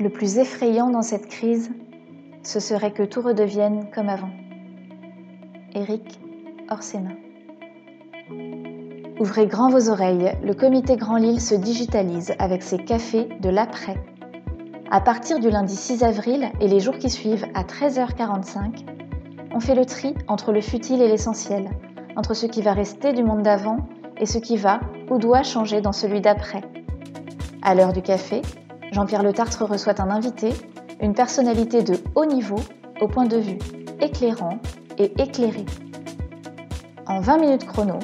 Le plus effrayant dans cette crise, ce serait que tout redevienne comme avant. Éric Orsena. Ouvrez grand vos oreilles, le comité Grand Lille se digitalise avec ses cafés de l'après. À partir du lundi 6 avril et les jours qui suivent à 13h45, on fait le tri entre le futile et l'essentiel, entre ce qui va rester du monde d'avant et ce qui va ou doit changer dans celui d'après. À l'heure du café, Jean-Pierre Le Tartre reçoit un invité, une personnalité de haut niveau, au point de vue éclairant et éclairé. En 20 minutes chrono,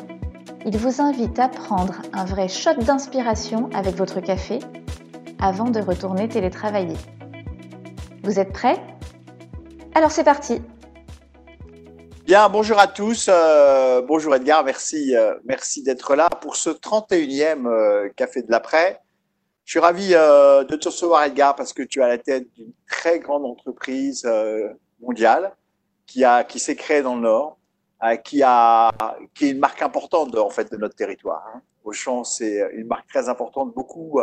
il vous invite à prendre un vrai shot d'inspiration avec votre café avant de retourner télétravailler. Vous êtes prêts? Alors c'est parti Bien, bonjour à tous. Euh, bonjour Edgar, merci, euh, merci d'être là pour ce 31e euh, Café de l'après. Je suis ravi euh, de te recevoir, Edgar, parce que tu es à la tête d'une très grande entreprise euh, mondiale qui a qui s'est créée dans le Nord, euh, qui a qui est une marque importante en fait de notre territoire. Hein. Auchan, c'est une marque très importante. Beaucoup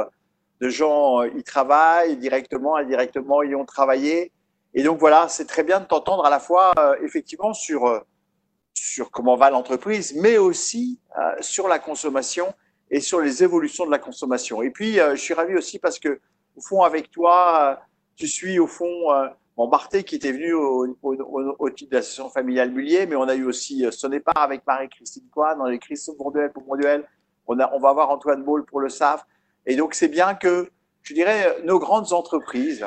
de gens y travaillent directement, indirectement, y ont travaillé. Et donc voilà, c'est très bien de t'entendre à la fois effectivement sur sur comment va l'entreprise, mais aussi sur la consommation et sur les évolutions de la consommation. Et puis, euh, je suis ravi aussi parce que, au fond, avec toi, euh, tu suis au fond euh, bon, Barthé qui était venu au, titre de l'association familiale Mullier, mais on a eu aussi son départ avec Marie-Christine Coin dans les Christophe Bourduel pour Monduel. On, a, on va avoir Antoine Ball pour le SAF. Et donc, c'est bien que, je dirais, nos grandes entreprises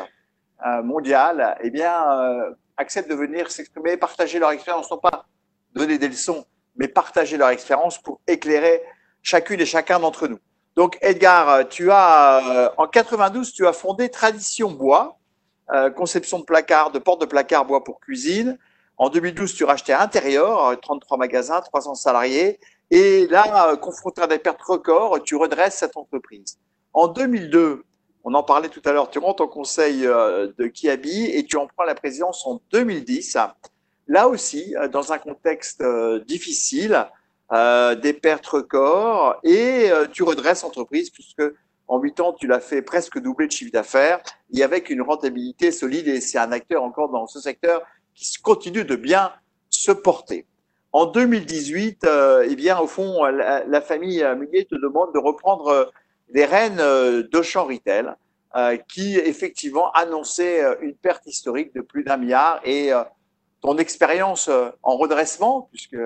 mondiales, eh bien, acceptent de venir s'exprimer, partager leur expérience, non pas donner des leçons, mais partager leur expérience pour éclairer chacune et chacun d'entre nous. Donc Edgar, tu as euh, en 92, tu as fondé Tradition Bois, euh, conception de placards, de portes de placards bois pour cuisine. En 2012, tu rachetais Intérieur, 33 magasins, 300 salariés. Et là, euh, confronté à des pertes records, tu redresses cette entreprise. En 2002, on en parlait tout à l'heure, tu rentres au conseil de Kiabi et tu en prends la présidence en 2010. Là aussi, dans un contexte difficile, euh, des pertes records et euh, tu redresses l'entreprise puisque en huit ans, tu l'as fait presque doubler de chiffre d'affaires et avec une rentabilité solide et c'est un acteur encore dans ce secteur qui continue de bien se porter. En 2018, euh, eh bien, au fond, la, famille Mullier te demande de reprendre euh, les rênes d'Auchan Retail, euh, qui effectivement annonçait une perte historique de plus d'un milliard et ton expérience en redressement, puisque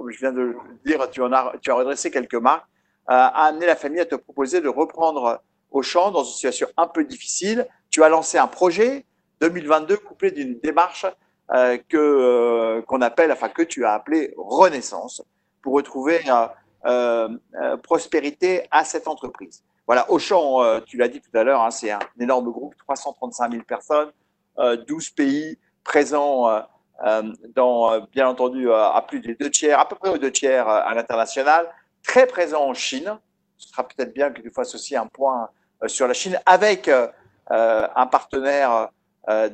comme je viens de le dire, tu, as, redressé quelques marques, euh, a amené la famille à te proposer de reprendre Auchan dans une situation un peu difficile. Tu as lancé un projet 2022 couplé d'une démarche euh, que euh, qu'on appelle, enfin que tu as appelé Renaissance, pour retrouver euh, prospérité à cette entreprise. Voilà, Auchan, tu l'as dit tout à l'heure, hein, c'est un énorme groupe, 335 000 personnes, 12 pays présents euh, dans, euh, bien entendu, euh, à plus de deux tiers, à peu près aux deux tiers à l'international, très présent en Chine. Ce sera peut-être bien que tu fasses aussi un point sur la Chine avec un partenaire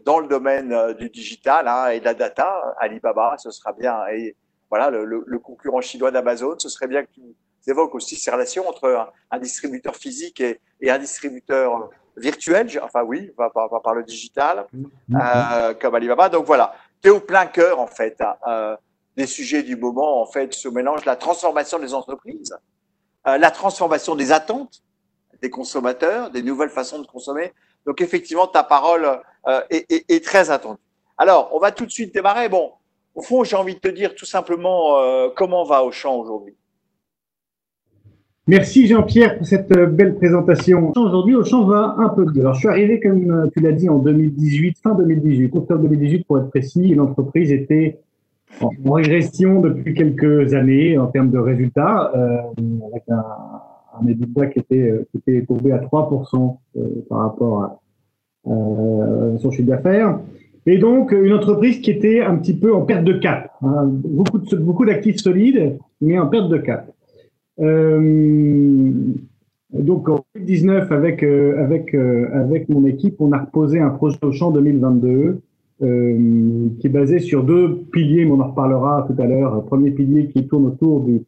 dans le domaine du digital hein, et de la data, Alibaba, ce sera bien. Et voilà, le, le, concurrent chinois d'Amazon, ce serait bien que tu évoques aussi ces relations entre un, distributeur physique et, et, un distributeur virtuel, enfin oui, par, par, par le digital, mm-hmm. euh, comme Alibaba. Donc voilà, tu au plein cœur, en fait, des sujets du moment, en fait, ce mélange, la transformation des entreprises, euh, la transformation des attentes des consommateurs, des nouvelles façons de consommer. Donc, effectivement, ta parole euh, est, est, est, très attendue. Alors, on va tout de suite démarrer. Bon, au fond, j'ai envie de te dire tout simplement euh, comment va Auchan aujourd'hui? Merci Jean-Pierre pour cette euh, belle présentation. Aujourd'hui, Auchan va un peu mieux. Alors, je suis arrivé, comme euh, tu l'as dit, en 2018, fin 2018, octobre 2018 pour être précis, l'entreprise était en régression depuis quelques années en termes de résultats, euh, avec un, un EBITDA qui était, euh, qui était courbé à 3% euh, par rapport à euh, son chiffre d'affaires. Et donc, une entreprise qui était un petit peu en perte de cap. Hein, beaucoup, de, beaucoup d'actifs solides, mais en perte de cap. Euh, donc en 2019, avec, euh, avec, euh, avec mon équipe, on a reposé un projet au champ 2022 euh, qui est basé sur deux piliers, mais on en reparlera tout à l'heure. Premier pilier qui tourne autour du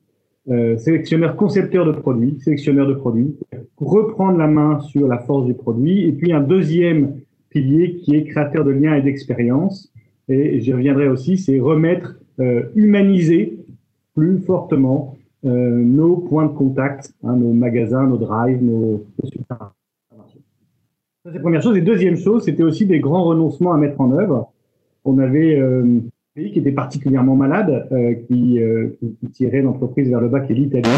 euh, sélectionneur concepteur de produits, sélectionneur de produits, reprendre la main sur la force du produit. Et puis un deuxième pilier qui est créateur de liens et d'expériences. Et j'y reviendrai aussi, c'est remettre, euh, humaniser plus fortement nos points de contact, hein, nos magasins, nos drives, nos, Ça, c'est la première chose. Et deuxième chose, c'était aussi des grands renoncements à mettre en œuvre. On avait euh, un pays qui était particulièrement malade, euh, qui, euh, qui, tirait l'entreprise vers le bas, qui est l'Italie.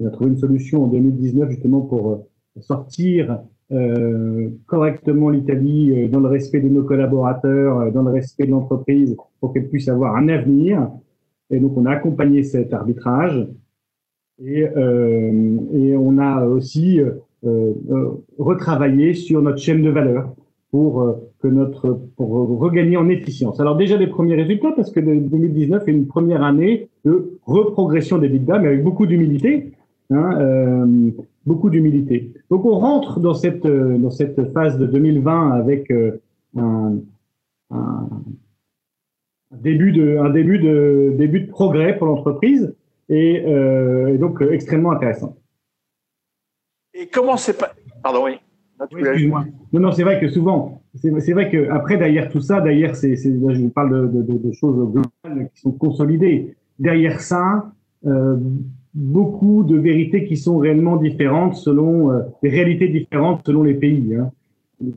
On a trouvé une solution en 2019 justement pour euh, sortir euh, correctement l'Italie dans le respect de nos collaborateurs, dans le respect de l'entreprise, pour qu'elle puisse avoir un avenir. Et donc, on a accompagné cet arbitrage. Et, euh, et on a aussi euh, euh, retravaillé sur notre chaîne de valeur pour que notre pour regagner en efficience. Alors déjà des premiers résultats parce que 2019 est une première année de reprogression des big mais avec beaucoup d'humilité, hein, euh, beaucoup d'humilité. Donc on rentre dans cette dans cette phase de 2020 avec un, un, début de un début de début de progrès pour l'entreprise et, euh, et donc euh, extrêmement intéressant. Et comment c'est pas Pardon, oui. Excuse-moi. Non, non, c'est vrai que souvent, c'est vrai que après derrière tout ça, derrière, c'est, je vous parle de, de, de, choses globales qui sont consolidées. Derrière ça, euh, beaucoup de vérités qui sont réellement différentes selon euh, des réalités différentes selon les pays. Hein.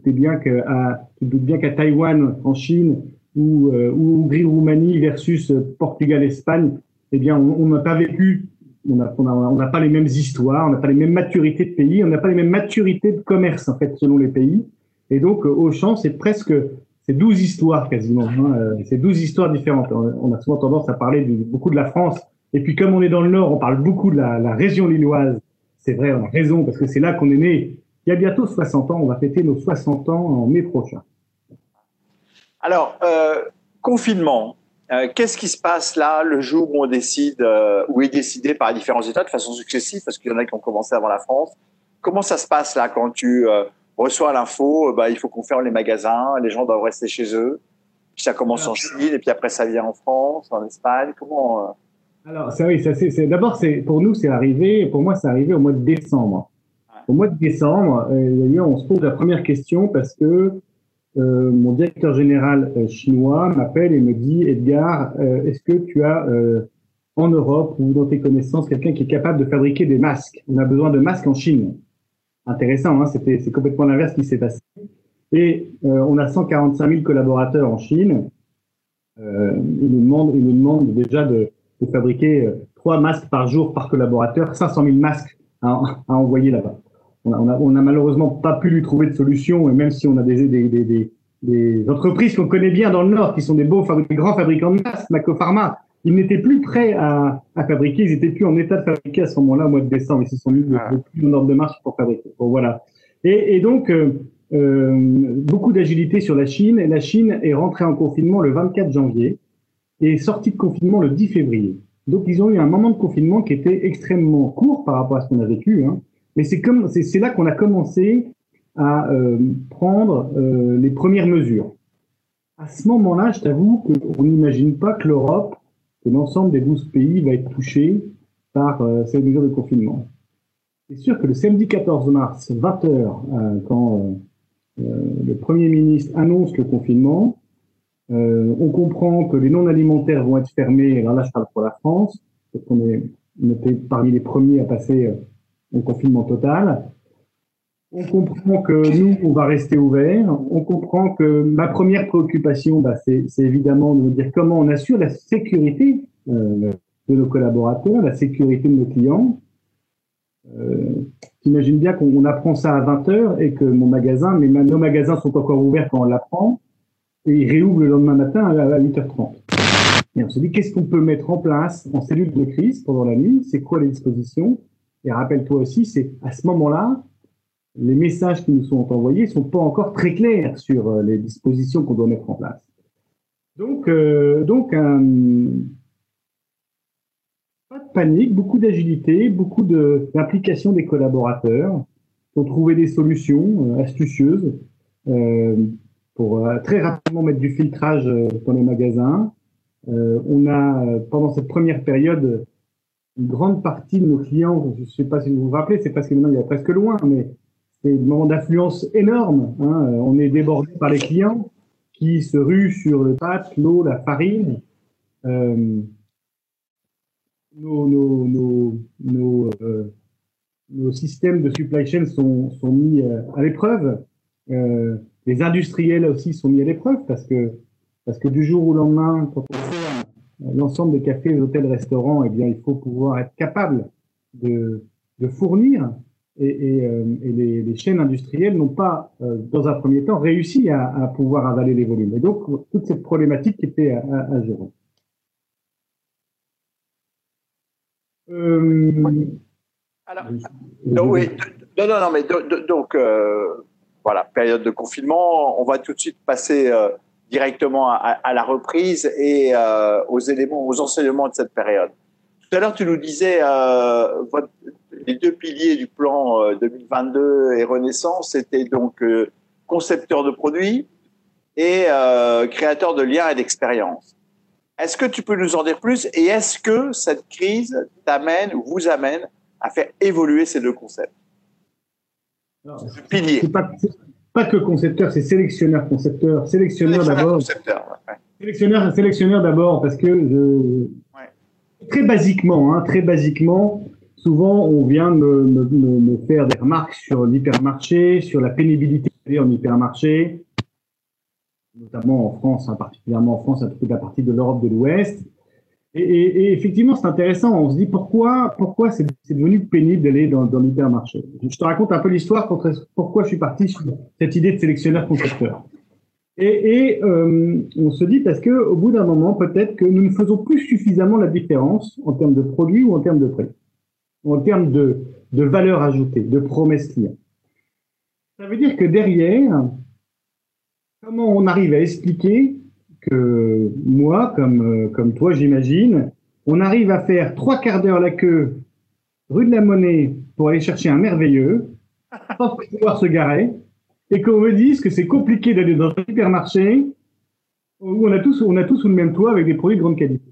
Tu bien qu'à, doutes bien qu'à Taïwan, en Chine, ou, euh, ou Hongrie-Roumanie versus Portugal-Espagne, eh bien, on n'a pas vécu, on n'a pas les mêmes histoires, on n'a pas les mêmes maturités de pays, on n'a pas les mêmes maturités de commerce, en fait, selon les pays. Et donc, euh, au champ, c'est presque, c'est 12 histoires quasiment. Hein, euh, c'est 12 histoires différentes. On a souvent tendance à parler beaucoup de la France. Et puis, comme on est dans le Nord, on parle beaucoup de la, la région lilloise. C'est vrai, on a raison, parce que c'est là qu'on est né. Il y a bientôt 60 ans, on va fêter nos 60 ans en mai prochain. Alors, euh, confinement, euh, qu'est-ce qui se passe là le jour où on décide, euh, où est décidé par différents États de façon successive, parce qu'il y en a qui ont commencé avant la France. Comment ça se passe là quand tu euh, reçois l'info bah, Il faut qu'on ferme les magasins, les gens doivent rester chez eux. Puis ça commence en Chine, et puis après ça vient en France, en Espagne. Comment euh? Alors, ça, oui, ça, c'est, d'abord, c'est, pour nous, c'est arrivé, pour moi, c'est arrivé au mois de décembre. Au mois de décembre, d'ailleurs, on se pose la première question parce que euh, mon directeur général euh, chinois m'appelle et me dit Edgar, euh, est-ce que tu as en Europe ou dans tes connaissances quelqu'un qui est capable de fabriquer des masques? On a besoin de masques en Chine. Intéressant, hein c'était c'est complètement l'inverse qui s'est passé. Et on a 145 000 collaborateurs en Chine. demandent, ils nous demandent déjà de, fabriquer trois masques par jour par collaborateur, 500 000 masques à envoyer là-bas on n'a malheureusement pas pu lui trouver de solution, et même si on a des, des, des, des entreprises qu'on connaît bien dans le Nord, qui sont des beaux des grands fabricants de masques, Macopharma, ils n'étaient plus prêts à, à, fabriquer, ils étaient plus en état de fabriquer à ce moment-là, au mois de décembre, ils se sont mis ah. plus en ordre de marche pour fabriquer. Bon, voilà. Et, et donc, euh, euh, beaucoup d'agilité sur la Chine, la Chine est rentrée en confinement le 24 janvier, et est sortie de confinement le 10 février. Donc, ils ont eu un moment de confinement qui était extrêmement court par rapport à ce qu'on a vécu, hein, mais c'est là qu'on a commencé à euh, prendre euh, les premières mesures. À ce moment-là, je t'avoue qu'on n'imagine pas que l'Europe, que l'ensemble des 12 pays va être touché par euh, ces mesures de confinement. C'est sûr que le samedi 14 mars, 20 heures, euh, quand le Premier ministre annonce le confinement, on comprend que les non alimentaires vont être fermés. Alors là, je parle pour la France, parce qu'on est, parmi les premiers à passer au confinement total. On comprend que nous, on va rester ouverts. On comprend que ma première préoccupation, bah, c'est évidemment de dire comment on assure la sécurité euh, de nos collaborateurs, la sécurité de nos clients. Euh, T'imagines bien qu'on apprend ça à 20 heures et que mon magasin, nos magasins sont encore ouverts quand on l'apprend et ils réouvrent le lendemain matin à 8h30. Et on se dit qu'est-ce qu'on peut mettre en place en cellule de crise pendant la nuit? C'est quoi les dispositions? Et rappelle-toi aussi, c'est à ce moment-là, les messages qui nous sont envoyés ne sont pas encore très clairs sur euh, les dispositions qu'on doit mettre en place. Donc, euh, donc pas de panique, beaucoup d'agilité, beaucoup d'implication des collaborateurs pour trouver des solutions euh, astucieuses pour très rapidement mettre du filtrage dans les magasins. on a, pendant cette première période, une grande partie de nos clients, je ne sais pas si vous vous rappelez, c'est parce que maintenant il y a presque loin, mais des moments d'affluence énormes. Hein. On est débordé par les clients qui se ruent sur le pâte, l'eau, la farine. Euh, nos, nos, nos, nos, euh, nos, systèmes de supply chain sont, sont mis euh, à l'épreuve. Les industriels aussi sont mis à l'épreuve parce que, parce que du jour au lendemain, quand on l'ensemble des cafés, hôtels, restaurants, eh bien, il faut pouvoir être capable de, de fournir et, et, euh, et les, les, chaînes industrielles n'ont pas, euh, dans un premier temps, réussi à, à, pouvoir avaler les volumes. Et donc, toute cette problématique était à, à, à gérer. Euh, Alors, non, oui, non, non, non, mais donc, euh, voilà, période de confinement, on va tout de suite passer euh, directement à, la reprise et euh, aux éléments, aux enseignements de cette période. Tout à l'heure, tu nous disais, votre, les deux piliers du plan 2022 euh, et Renaissance étaient donc euh, concepteur de produits et euh, créateur de liens et d'expériences. Est-ce que tu peux nous en dire plus et est-ce que cette crise t'amène ou vous amène à faire évoluer ces deux concepts? Piliers. Pas, que concepteur, c'est sélectionneur, concepteur. Sélectionneur, d'abord. Sélectionneur, sélectionneur d'abord parce que je, très basiquement, hein, très basiquement, souvent, on vient me, me, me, faire des remarques sur l'hypermarché, sur la pénibilité en hypermarché, notamment en France, hein, particulièrement en France, un peu la partie de l'Europe de l'Ouest. Et, et, et, effectivement, c'est intéressant. On se dit pourquoi, pourquoi c'est devenu pénible d'aller dans, dans l'hypermarché. Je te raconte un peu l'histoire pourquoi je suis parti sur cette idée de sélectionneur. Et, et euh, on se dit parce que au bout d'un moment, peut-être que nous ne faisons plus suffisamment la différence en termes de produits ou en termes de prix en termes de, de valeur ajoutée, de promesse client. Ça veut dire que derrière, comment on arrive à expliquer que moi, comme, euh, comme toi, j'imagine, on arrive à faire trois quarts d'heure la queue rue de la Monnaie pour aller chercher un merveilleux, sans pouvoir se garer, et qu'on me dise que c'est compliqué d'aller dans un supermarché où on a tous, on a tous sous le même toit avec des produits de grande qualité.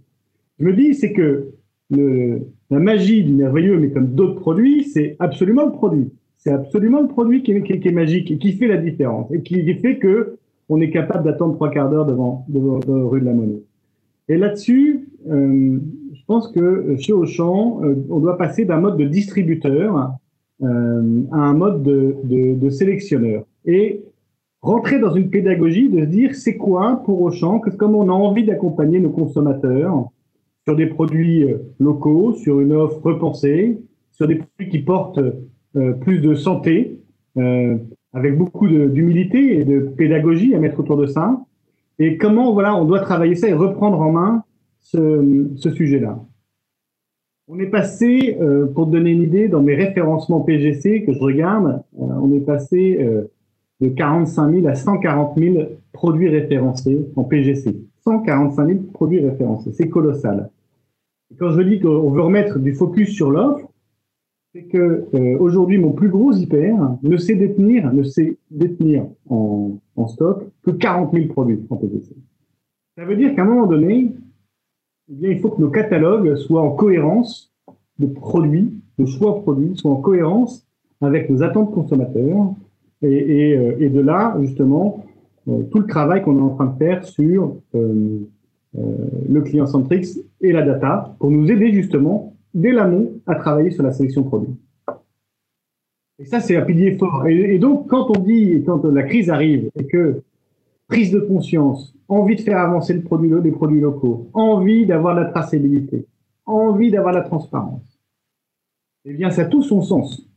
Je me dis, c'est que le, la magie du merveilleux, mais comme d'autres produits, c'est absolument le produit. C'est absolument le produit qui est, magique et qui fait la différence et qui fait que on est capable d'attendre trois quarts d'heure devant, devant, rue de la Monnaie. Et là-dessus, euh, pense que chez Auchan, euh, on doit passer d'un mode de distributeur euh, à un mode de, sélectionneur et rentrer dans une pédagogie de se dire c'est quoi pour Auchan, comment on a envie d'accompagner nos consommateurs sur des produits euh, locaux, sur une offre repensée, sur des produits qui portent euh, plus de santé, euh, avec beaucoup d'humilité et de pédagogie à mettre autour de ça. Et comment voilà, on doit travailler ça et reprendre en main ce, sujet-là. On est passé, euh, pour te donner une idée, dans mes référencements PGC que je regarde, on est passé de 45 000 à 140 000 produits référencés en PGC. 145 000 produits référencés, c'est colossal quand je dis qu'on veut remettre du focus sur l'offre, c'est que euh, aujourd'hui mon plus gros hyper ne sait détenir, ne sait détenir en, en stock que 40 000 produits en PPC. Ça veut dire qu'à un moment donné, eh bien, il faut que nos catalogues soient en cohérence de produits, de choix produits, soient en cohérence avec nos attentes consommateurs. Et, euh, de là, justement, euh, tout le travail qu'on est en train de faire sur euh, le client Centrix et la data pour nous aider justement dès l'amont à travailler sur la sélection produit. Et ça, c'est un pilier fort. Et, donc, quand on dit, quand la crise arrive et que prise de conscience, envie de faire avancer le produit, les produits locaux, envie d'avoir la traçabilité, envie d'avoir la transparence, eh bien, ça a tout son sens.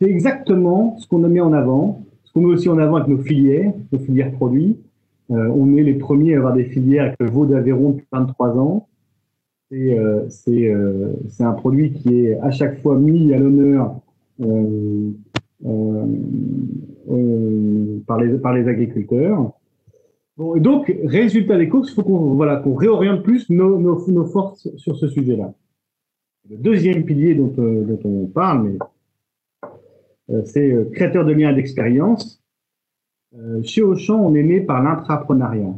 C'est exactement ce qu'on a mis en avant, ce qu'on met aussi en avant avec nos filières, nos filières produits, euh, on est les premiers à avoir des filières avec le veau d'Aveyron depuis 23 ans. Euh, euh, c'est un produit qui est à chaque fois mis à l'honneur par, les, par les agriculteurs. Bon, donc, résultat des courses, il faut qu'on voilà, qu'on réoriente plus nos, nos, forces sur ce sujet-là. Le deuxième pilier dont, dont on parle, c'est créateur de liens d'expérience. Euh, chez Auchan, on est né par l'intrapreneuriat.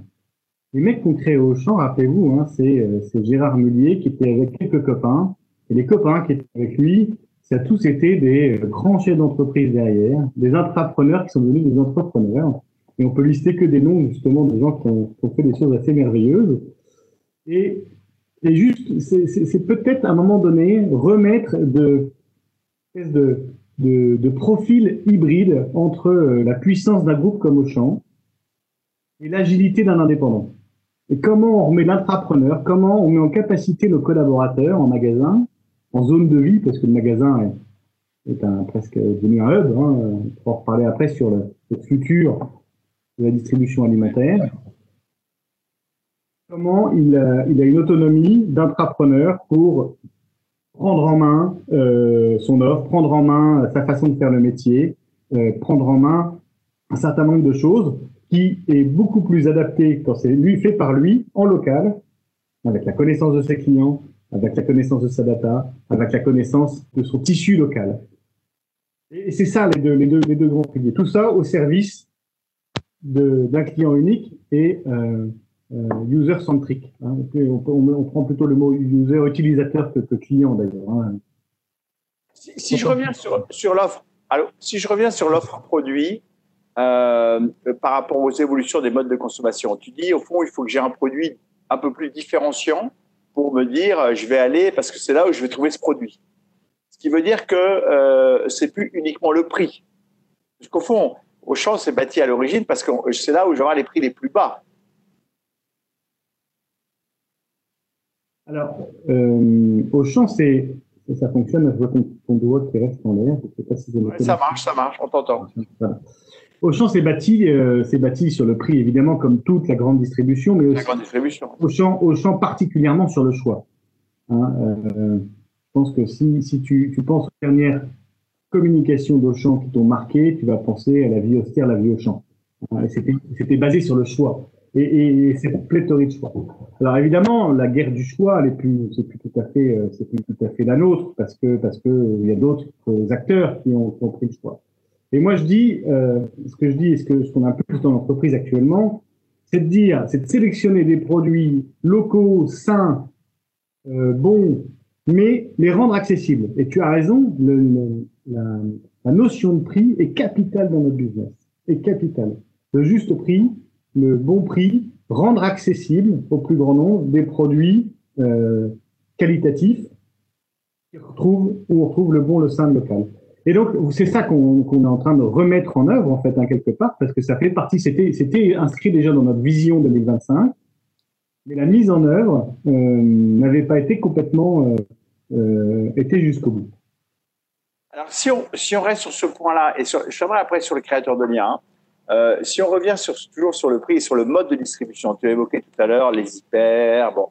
Les mecs qu'on crée Auchan, rappelez-vous, hein, euh, c'est Gérard Mullier qui était avec quelques copains. Et les copains qui étaient avec lui, ça a tous été des grands chefs d'entreprise derrière, des intrapreneurs qui sont devenus des entrepreneurs. Et on peut lister que des noms, justement, de gens qui ont, fait des choses assez merveilleuses. Et, et juste, c'est peut-être à un moment donné remettre de, de, de, de profil hybride entre la puissance d'un groupe comme Auchan et l'agilité d'un indépendant. Et comment on remet l'intrapreneur, comment on met en capacité nos collaborateurs en magasin, en zone de vie, parce que le magasin est, un, presque devenu un hub, hein, on pourra en reparler après sur le, futur de la distribution alimentaire. Comment il a, il a une autonomie d'intrapreneur pour prendre en main euh, son offre, prendre en main sa façon de faire le métier, euh, prendre en main un certain nombre de choses qui est beaucoup plus adapté quand c'est lui fait par lui, en local, avec la connaissance de ses clients, avec la connaissance de sa data, avec la connaissance de son tissu local. Et c'est ça les, deux, les deux grands piliers. Tout ça au service d'un client unique et euh, euh, user-centric. Hein. On, prend plutôt le mot user utilisateur que, client d'ailleurs. Hein. Si, je reviens sur, sur l'offre, si je reviens sur l'offre produit, euh, par rapport aux évolutions des modes de consommation. Tu dis, au fond, il faut que j'ai un produit un peu plus différenciant pour me dire, je vais aller parce que c'est là où je vais trouver ce produit. Ce qui veut dire que euh, c'est plus uniquement le prix. Parce qu'au fond, Auchan s'est bâti à l'origine parce que c'est là où j'aurai les prix les plus bas. Alors, euh, Auchan, c'est ça fonctionne. Je vois ton, doigt qui reste en l'air. ça marche, ça marche. On t'entend. Voilà. Auchan s'est bâti, euh, bâti sur le prix, évidemment, comme toute la grande distribution, mais aussi la grande distribution. Auchan, Auchan particulièrement sur le choix. Hein, euh, je pense que si, si tu, tu penses aux dernières communications d'Auchan qui t'ont marqué, tu vas penser à la vie austère, la vie Auchan. Hein, C'était basé sur le choix. Et, et c'est pléthorique de choix. Alors évidemment, la guerre du choix, c'est plus, plus tout à fait, euh, c'est plus tout à fait la nôtre parce que parce que il y a d'autres acteurs qui ont, qui ont pris le choix. Et moi, je dis, euh, ce que je dis et ce qu'on ce qu'on plus dans l'entreprise actuellement, c'est de dire, c'est de sélectionner des produits locaux, sains, euh, bons, mais les rendre accessibles. Et tu as raison, le, la, notion de prix est capitale dans notre business. Est capitale. Le juste prix, le bon prix, rendre accessible au plus grand nombre des produits euh, qualitatifs qui retrouvent, où on retrouve le bon, le sain, le local. Et donc, c'est ça qu'on est en train de remettre en œuvre, en fait, hein, quelque part, parce que ça fait partie, c'était inscrit déjà dans notre vision 2025, mais la mise en œuvre euh, n'avait pas été complètement euh, euh, jusqu'au bout. Si on, reste sur ce point-là, et sur, j'aimerais après sur le créateur de liens, euh, si on revient toujours sur le prix et sur le mode de distribution, tu as évoqué tout à l'heure les hyper, bon,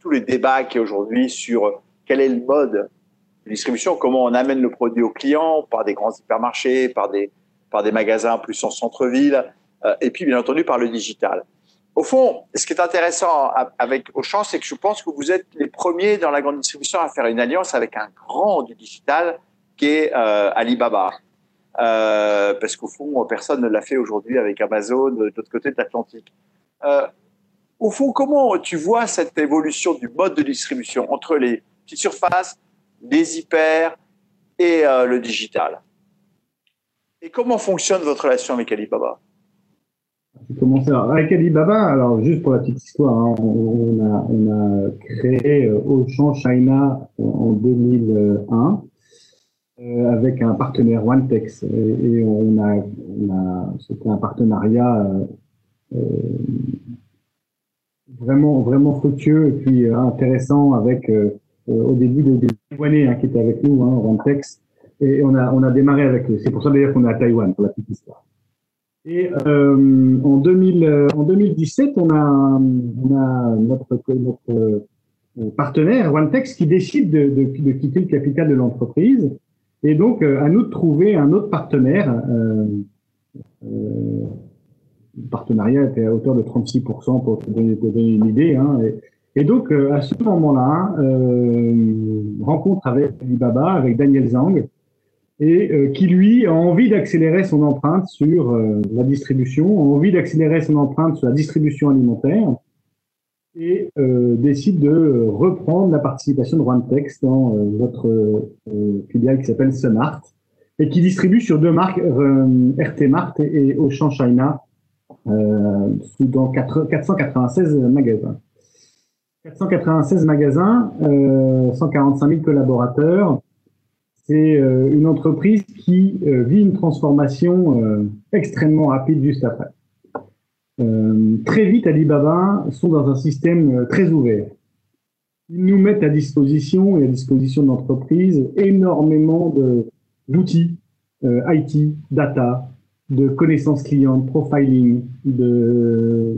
tous les débats qui aujourd'hui sur quel est le mode distribution, comment on amène le produit au client par des grands hypermarchés, par des, par des magasins plus en centre-ville, euh, et puis bien entendu par le digital. Au fond, ce qui est intéressant avec Auchan, c'est que je pense que vous êtes les premiers dans la grande distribution à faire une alliance avec un grand du digital qui est euh, Alibaba. Euh, parce qu'au fond, personne ne l'a fait aujourd'hui avec Amazon de l'autre côté de l'Atlantique. au fond, comment tu vois cette évolution du mode de distribution entre les petites surfaces, les hyper et euh, le digital? Et comment fonctionne votre relation avec Alibaba? Avec Alibaba, alors juste pour la petite histoire, hein, on, a, on, a, créé euh, Auchan China en 2001 euh, avec un partenaire OneTex et, on a, on a c'était un partenariat vraiment vraiment fructueux et puis intéressant avec euh, au début de, Taïwanais hein, qui étaient avec nous, hein, Rantex, et on a, on a démarré avec eux. C'est pour ça d'ailleurs qu'on est à Taïwan, pour la petite histoire. Et euh, en, 2000, euh, en 2017, on a, on a notre, notre euh, partenaire, OneTex, qui décide de, de, de, quitter le capital de l'entreprise. Et donc, à nous de trouver un autre partenaire. Euh, euh, le partenariat était à hauteur de 36% pour te donner, une idée. Hein, et, et donc, euh, à ce moment-là, euh, rencontre avec Alibaba, avec Daniel Zhang, et euh, qui lui a envie d'accélérer son empreinte sur euh, la distribution, a envie d'accélérer son empreinte sur la distribution alimentaire. et euh, décide de reprendre la participation de Rantex dans euh, votre euh, filiale qui s'appelle Sunart et qui distribue sur deux marques, RT Mart et, Auchan China, dans 496 magasins. 496 magasins, 145 000 collaborateurs. C'est une entreprise qui vit une transformation extrêmement rapide juste après. Euh, très vite, Alibaba sont dans un système euh, très ouvert. Ils nous mettent à disposition et à disposition de l'entreprise énormément d'outils euh, IT, data, de connaissances clients, profiling, de,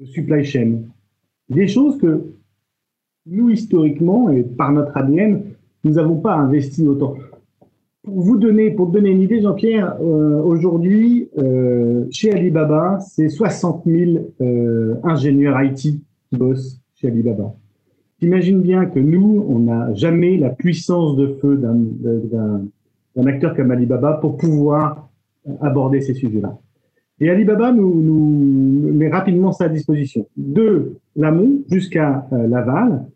de, supply chain. Des choses que nous, historiquement, et par notre ADN, nous n'avons pas investi autant. Pour vous donner, pour donner une idée, Jean-Pierre, euh, aujourd'hui, euh, chez Alibaba, c'est 60 000 euh, ingénieurs IT qui bossent chez Alibaba. T'imagines bien que nous, on n'a jamais la puissance de feu d'un acteur comme Alibaba pour pouvoir aborder ces sujets-là. Et Alibaba nous, nous met rapidement ça à disposition. De l'amont jusqu'à l'aval,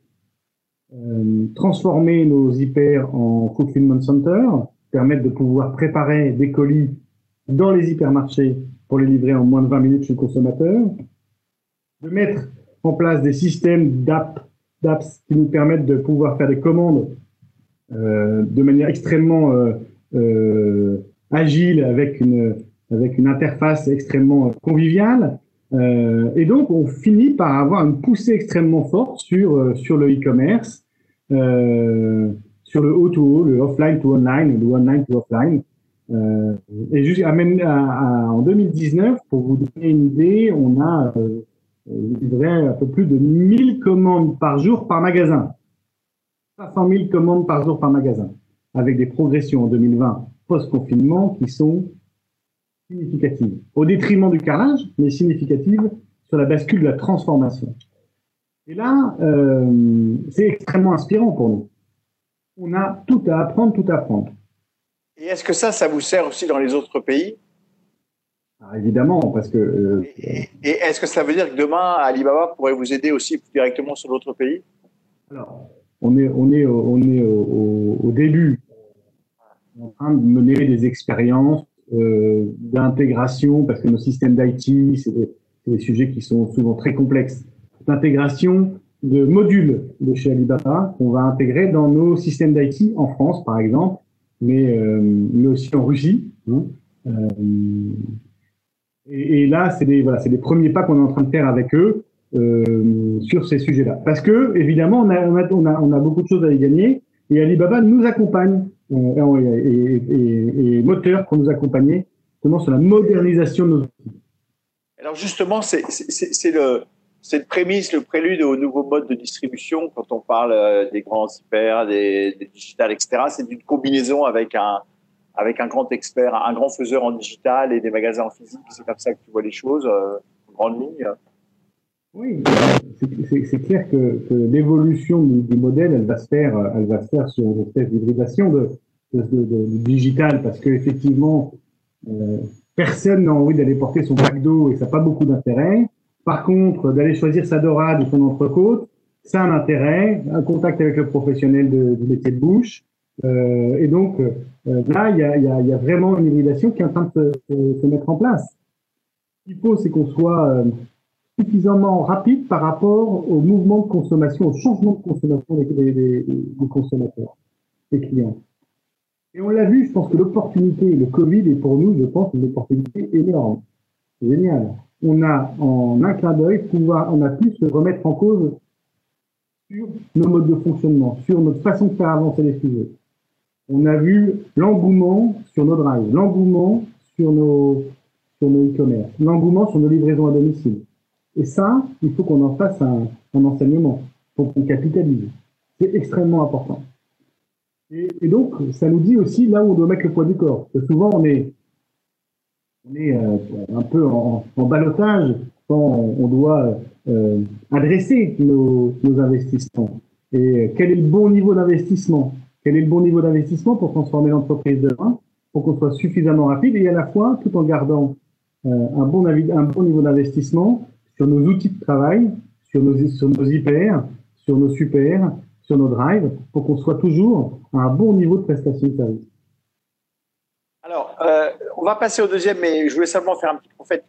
transformer nos hyper en fulfillment center, permettre de pouvoir préparer des colis dans les hypermarchés pour les livrer en moins de 20 minutes chez le consommateur, de mettre en place des systèmes d'apps qui nous permettent de pouvoir faire des commandes euh, de manière extrêmement euh, euh, agile avec une, avec une interface extrêmement conviviale. et donc, on finit par avoir une poussée extrêmement forte sur, sur le e-commerce sur le O to O, le offline to online, le online to offline. Euh, et juste, en 2019, pour vous donner une idée, on a euh, livré un peu plus de 1000 commandes par jour par magasin. 500 000 commandes par jour par magasin, avec des progressions en 2020 post-confinement qui sont significatives, au détriment du carrelage, mais significatives sur la bascule de la transformation. Et là, euh, c'est extrêmement inspirant pour nous on a tout à apprendre, tout à apprendre. Et est-ce que ça, ça vous sert aussi dans les autres pays? Ah, Évidemment, parce que. Euh, et, est-ce que ça veut dire que demain, Alibaba pourrait vous aider aussi directement sur d'autres pays? Alors, on est, on est, on est au, début, en train de mener des expériences euh, d'intégration, parce que nos systèmes d'IT, c'est des, des, sujets qui sont souvent très complexes. D'intégration de modules de chez Alibaba qu'on va intégrer dans nos systèmes d'IT en France, par exemple, mais, euh, mais aussi en Russie. Hein. Euh, et, là, c'est des, voilà, des premiers pas qu'on est en train de faire avec eux euh, sur ces sujets-là. Parce que, évidemment, on a, on, a, on, a, beaucoup de choses à y gagner et Alibaba nous accompagne et, et, moteur pour nous accompagner sur la modernisation de nos outils. Alors justement, c'est le, cette prémisse, le prélude au nouveau mode de distribution, quand on parle euh, des grands hyper, des, des digital, etc., c'est une combinaison avec un, avec un grand expert, un grand faiseur en digital et des magasins en physique. C'est comme ça que tu vois les choses, euh, en grande ligne. Oui, c'est clair que, l'évolution du, modèle, elle va se faire, elle va se faire sur une espèce d'hybridation de, de, digital, parce qu'effectivement, euh, personne n'a envie d'aller porter son pack d'eau et ça n'a pas beaucoup d'intérêt. Par contre, d'aller choisir sa dorade ou son entrecôte, ça a un intérêt, un contact avec le professionnel de, du métier de bouche. Euh, et donc, euh, là, il y a, y, a, y a, vraiment une hybridation qui est en train de se, se mettre en place. Ce qu'il faut, c'est qu'on soit euh, suffisamment rapide par rapport au mouvement de consommation, au changement de consommation des, des, des consommateurs, des clients. Et on l'a vu, je pense que l'opportunité, le Covid est pour nous, je pense, une opportunité énorme. Génial on a en un clin d'œil on a pu se remettre en cause sur nos modes de fonctionnement, sur notre façon de faire avancer les sujets. On a vu l'engouement sur nos drives, l'engouement sur nos sur nos e-commerce, l'engouement sur nos livraisons à domicile. Et ça, il faut qu'on en fasse un, enseignement pour qu'on capitalise. C'est extrêmement important. Et, et, donc, ça nous dit aussi là où on doit mettre le poids du corps. Parce que souvent, on est on est euh, un peu en, en balotage quand on doit euh, adresser nos, investissements. Et quel est le bon niveau d'investissement? Quel est le bon niveau d'investissement pour transformer l'entreprise de demain Pour qu'on soit suffisamment rapide et à la fois tout en gardant euh, un, bon, niveau d'investissement sur nos outils de travail, sur nos, sur sur nos super, sur nos drives, pour qu'on soit toujours à un bon niveau de prestation de service. Alors, euh, on va passer au deuxième, mais je voulais seulement faire un petit En fait,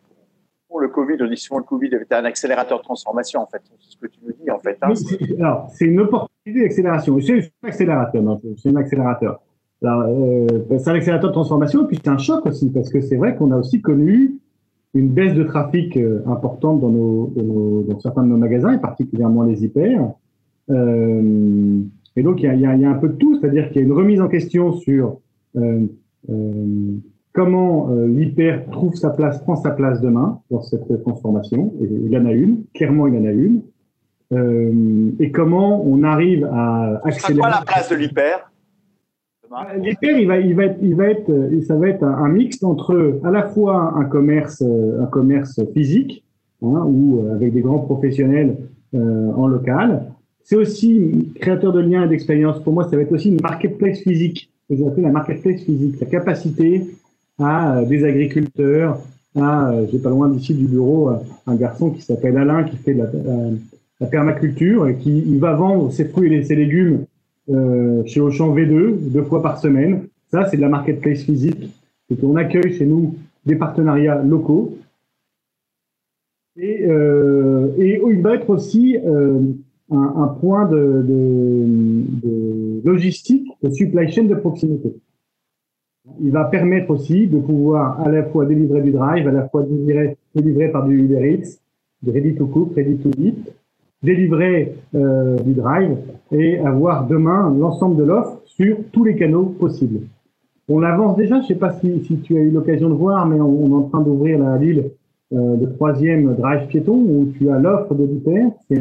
pour le Covid, on dit souvent le Covid était un accélérateur de transformation, en fait. C'est ce que tu nous dis, en fait. Hein. alors, c'est une opportunité d'accélération. C'est un accélérateur, c'est un accélérateur. Euh, c'est un accélérateur de transformation, et puis c'est un choc aussi, parce que c'est vrai qu'on a aussi connu une baisse de trafic euh, importante dans, certains de nos magasins, et particulièrement les hyper. Euh, et donc, il y a, un peu de tout, c'est-à-dire qu'il y a une remise en question sur comment euh, l'hyper trouve sa place, prend sa place demain dans cette transformation? Et il y en a une, clairement il y en a une. Euh, et comment on arrive à accélérer. Quoi la place de l'hyper? L'hyper, il va, il va être, il va être, ça va être un, mix entre à la fois un commerce, un commerce physique, hein, ou avec des grands professionnels euh, en local. C'est aussi créateur de liens et d'expériences. Pour moi, ça va être aussi une marketplace physique que j'appelle la marketplace physique, la capacité à euh, des agriculteurs, à, euh, j'ai pas loin d'ici du bureau, euh, un garçon qui s'appelle Alain, qui fait de la, permaculture et qui il va vendre ses fruits et ses légumes chez Auchan V2 deux fois par semaine. Ça, c'est de la marketplace physique. C'est qu'on accueille chez nous des partenariats locaux. Et, euh, et il va être aussi un, un, point de, de, de logistique, de supply chain de proximité. Il va permettre aussi de pouvoir à la fois délivrer du drive, à la fois délivrer, par du Uber Eats, du ready to cook, ready to eat, délivrer euh, du drive et avoir demain l'ensemble de l'offre sur tous les canaux possibles. On avance déjà, je ne sais pas si, si, tu as eu l'occasion de voir, mais on, on est en train d'ouvrir la Lille euh, le troisième drive piéton où tu as l'offre de l'hyper, c'est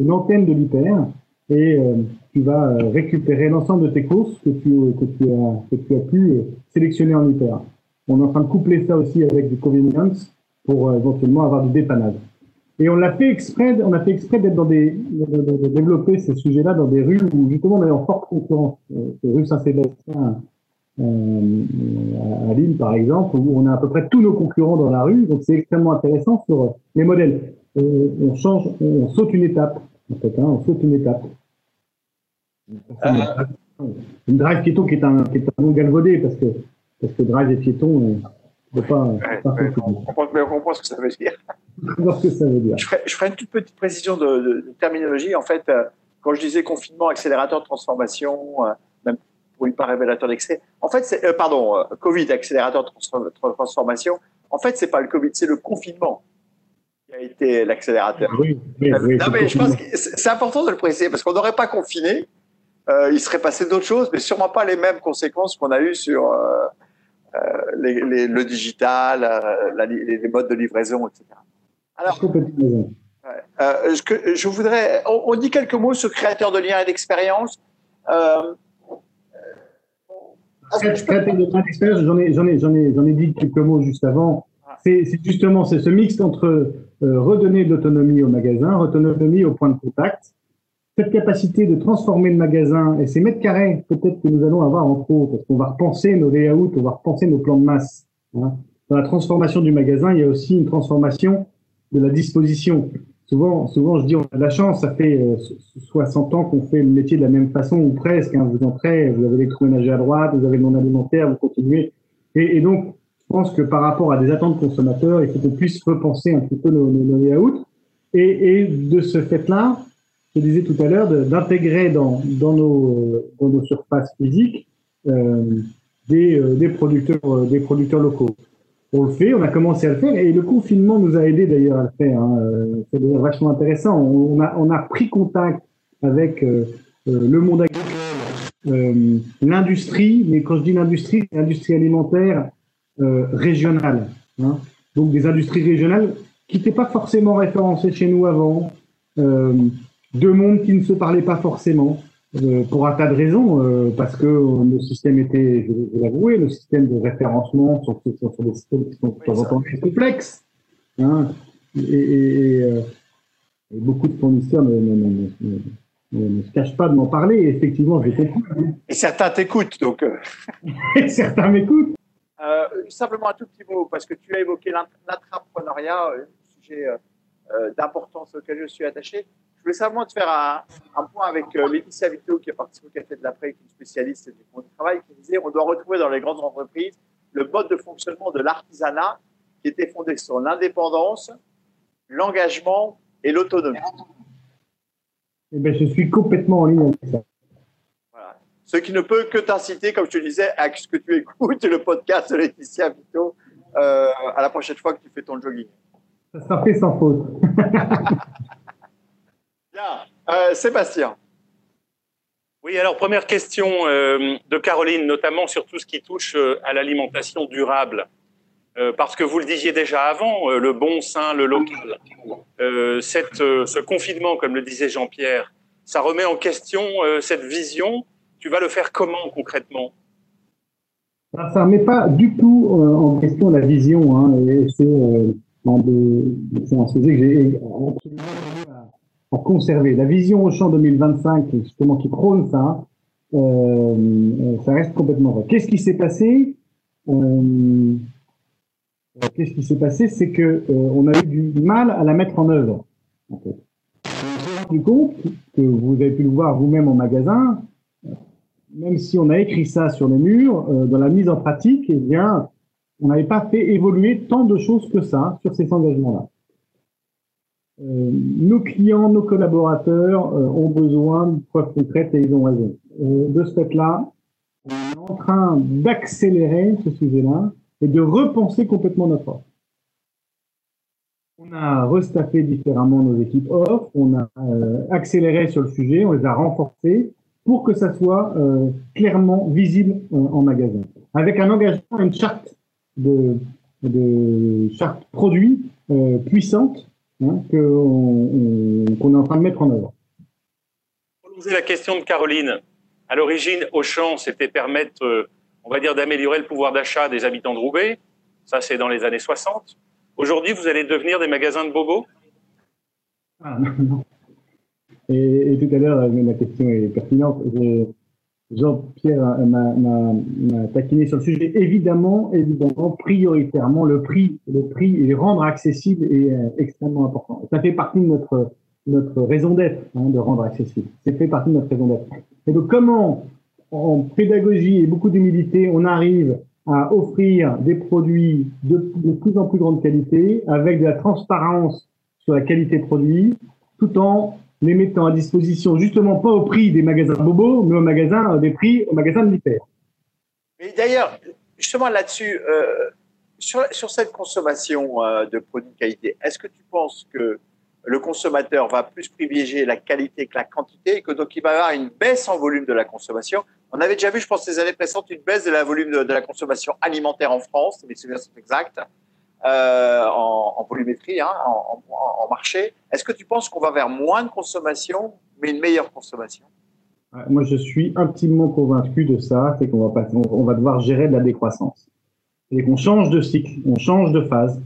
une antenne de l'hyper et euh, tu vas euh, récupérer l'ensemble de tes courses que tu, tu, as, pu sélectionner en hyper. On est en train de coupler ça aussi avec du convenience pour éventuellement avoir du dépannage. Et on l'a fait exprès, on a fait exprès d'être dans des, de, développer ces sujets-là dans des rues où justement on est en forte concurrence. rue Saint-Sébastien, euh, à Lille, par exemple, où on a à peu près tous nos concurrents dans la rue. Donc, c'est extrêmement intéressant sur les modèles. On, change, saute une étape. En fait, hein, on saute une étape. Euh. Une drive piéton qui est un, qui est un galvaudé parce que, parce que drive et piéton, on ne peut pas. on, comprend, ce que ça veut dire. ce que ça veut dire. Je ferai, je ferai une toute petite précision de, de, terminologie. En fait, euh, quand je disais confinement, accélérateur de transformation, même oui, pas révélateur d'excès. En fait, c'est, euh, pardon, euh, Covid, accélérateur de transformation. En fait, c'est pas le Covid, c'est le confinement qui a été l'accélérateur. Oui, oui, oui, non, mais je pense que c'est important de le préciser parce qu'on n'aurait pas confiné, euh, il serait passé d'autres choses, mais sûrement pas les mêmes conséquences qu'on a eues sur euh, euh les, les, le digital, la, les, modes de livraison, etc. Alors, euh, je, je voudrais, on, on, dit quelques mots sur créateur de liens et d'expérience. Euh, J'en ai, j'en ai, j'en ai, j'en ai dit quelques mots juste avant. C'est justement c'est ce mix entre redonner de l'autonomie au magasin, autonomie au point de contact, cette capacité de transformer le magasin et ces mètres carrés peut-être que nous allons avoir en trop, parce qu'on va repenser nos layouts, on va repenser nos plans de masse. Hein. Dans la transformation du magasin, il y a aussi une transformation de la disposition. Souvent, souvent, je dis, on a de la chance, ça fait 60 euh, ans qu'on fait le métier de la même façon, ou presque. Hein. Vous entrez, vous avez l'électroménager à droite, vous avez le non-alimentaire, vous continuez. Et, donc, je pense que par rapport à des attentes consommateurs, il faut qu'on puisse repenser un petit peu nos, nos, layouts. Et de ce fait-là, je disais tout à l'heure, d'intégrer dans, dans, nos, dans nos surfaces physiques euh, des, euh, des, producteurs, euh, des producteurs locaux on le fait, on a commencé à le faire et le confinement nous a aidé d'ailleurs à le faire. Hein. C'est vachement intéressant. On a, on a pris contact avec le monde agricole, l'industrie, mais quand je dis l'industrie, l'industrie alimentaire régionale. Hein. Donc des industries régionales qui n'étaient pas forcément référencées chez nous avant, deux mondes qui ne se parlaient pas forcément. Euh, pour un tas de raisons, euh, parce que le système était, je vais l'avouer, le système de référencement sur, sur, des systèmes qui sont de temps en temps très complexes. Hein, et, euh, et, beaucoup de fournisseurs ne, ne, ne, ne, se cachent pas de m'en parler. Et effectivement, je t'écoute. Et certains t'écoutent, donc. et certains m'écoutent. simplement un tout petit mot, parce que tu as évoqué l'intrapreneuriat, un sujet d'importance auquel je suis attaché. Je voulais simplement te faire un, point avec Laetitia Vito, qui a participé au Café de l'après, qui est une spécialiste du monde du travail, qui disait on doit retrouver dans les grandes entreprises le mode de fonctionnement de l'artisanat qui était fondé sur l'indépendance, l'engagement et l'autonomie. Eh bien, je suis complètement en ligne avec ça. Ce qui ne peut que t'inciter, comme je te disais, à ce que tu écoutes le podcast de Laetitia Vito euh, à la prochaine fois que tu fais ton jogging. Ça sera fait sans faute. Bien. Euh, Sébastien. Oui, alors première question euh, de Caroline, notamment sur tout ce qui touche à l'alimentation durable. parce que vous le disiez déjà avant, le bon, sain, le local. Cette, ce confinement, comme le disait Jean-Pierre, ça remet en question cette vision tu vas le faire comment concrètement? Ça ne remet pas du tout euh, en question la vision. Hein, et c'est euh, un, sujet que j'ai absolument conserver. La vision au champ 2025, justement, qui prône ça, euh, ça reste complètement vrai. Qu'est-ce qui s'est passé Qu'est-ce qui s'est passé C'est que on a eu du mal à la mettre en œuvre. En. Du compte que vous avez pu le voir vous-même en magasin, même si on a écrit ça sur les murs, euh, dans la mise en pratique, eh bien, on n'avait pas fait évoluer tant de choses que ça sur ces engagements-là. Euh, nos clients, nos collaborateurs euh, ont besoin de preuves concrètes et ils ont raison. de ce fait-là, on est en train d'accélérer ce sujet-là et de repenser complètement notre offre. On a restaffé différemment nos équipes off, on a accéléré sur le sujet, on les a renforcés pour que ça soit euh, clairement visible euh, en magasin. Avec un engagement, une charte de, charte produit euh, puissante hein, qu'on est en train de mettre en œuvre. Pour poser la question de Caroline, à l'origine, Auchan, c'était permettre, on va dire, d'améliorer le pouvoir d'achat des habitants de Roubaix. Ça, c'est dans les années 60. Aujourd'hui, vous allez devenir des magasins de bobos? Ah, non, non. Et, tout à l'heure, ma question est pertinente. Jean-Pierre m'a taquiné sur le sujet. Évidemment, évidemment, prioritairement, le prix, le prix et rendre accessible est euh, extrêmement important. Ça fait partie de notre, raison d'être, hein, de rendre accessible. C'est fait partie de notre raison d'être. Et donc, comment, en pédagogie et beaucoup d'humilité, on arrive à offrir des produits de, de plus en plus grande qualité, avec de la transparence sur la qualité produit, tout en les mettant à disposition justement pas au prix des magasins Bobo, mais au magasin des prix au magasin. Mais d'ailleurs, justement là-dessus, euh, sur, cette consommation euh, de produits de qualité, est-ce que tu penses que le consommateur va plus privilégier la qualité que la quantité et que donc il va y avoir une baisse en volume de la consommation? On avait déjà vu, je pense, les années précédentes, une baisse de la volume de, la consommation alimentaire en France, mes souvenirs sont exacts. Euh, en, volumétrie, hein, en, marché. Est-ce que tu penses qu'on va vers moins de consommation, mais une meilleure consommation? Moi, je suis intimement convaincu de ça, c'est qu'on va, devoir gérer de la décroissance. Et qu'on change de cycle, on change de phase.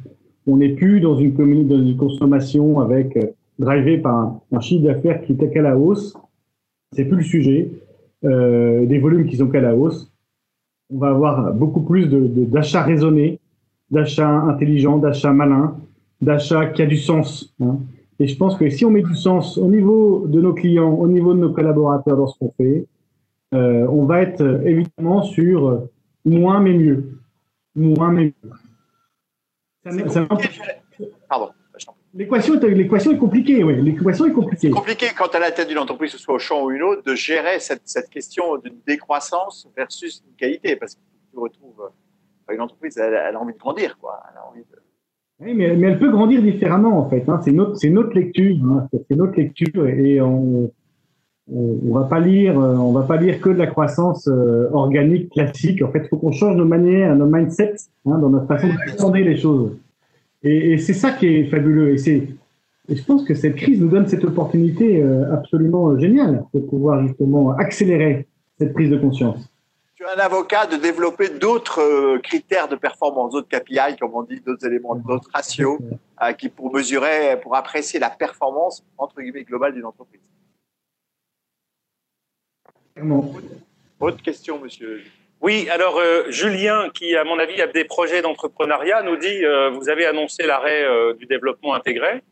On n'est plus dans une, dans consommation avec euh, drivé par un, chiffre d'affaires qui est qu'à la hausse. C'est plus le sujet. Euh, des volumes qui sont qu'à la hausse. On va avoir beaucoup plus d'achats raisonnés, d'achat intelligent, d'achat malin, d'achat qui a du sens. Hein. Et je pense que si on met du sens au niveau de nos clients, au niveau de nos collaborateurs dans ce qu'on fait, euh, on va être évidemment sur moins mais mieux. Moins mais mieux. Pardon. L'équation est, l'équation est compliquée, oui. L'équation est compliquée. C'est compliqué quand à la tête d'une entreprise, que ce soit au champ ou une autre, de gérer cette, cette question d'une décroissance versus une qualité, parce que tu retrouves une entreprise, elle, a envie de grandir, quoi. Oui, mais, elle peut grandir différemment, en fait. Hein. C'est notre, notre lecture, hein. c'est notre lecture, et on, on, va pas lire, euh, on va pas lire que de la croissance euh, organique classique. En fait, il faut qu'on change nos manières, nos mindsets, hein, dans notre façon de prendre les choses. Et, c'est ça qui est fabuleux. Et je pense que cette crise nous donne cette opportunité euh, absolument géniale de pouvoir justement accélérer cette prise de conscience tu es un avocat de développer d'autres euh, critères de performance, d'autres KPI, comme on dit, d'autres éléments, d'autres ratios, euh, qui pour mesurer, pour apprécier la performance entre guillemets globale d'une entreprise. Autre question, monsieur. Oui, alors euh, Julien, qui à mon avis a des projets d'entrepreneuriat, nous dit vous avez annoncé l'arrêt du développement intégré.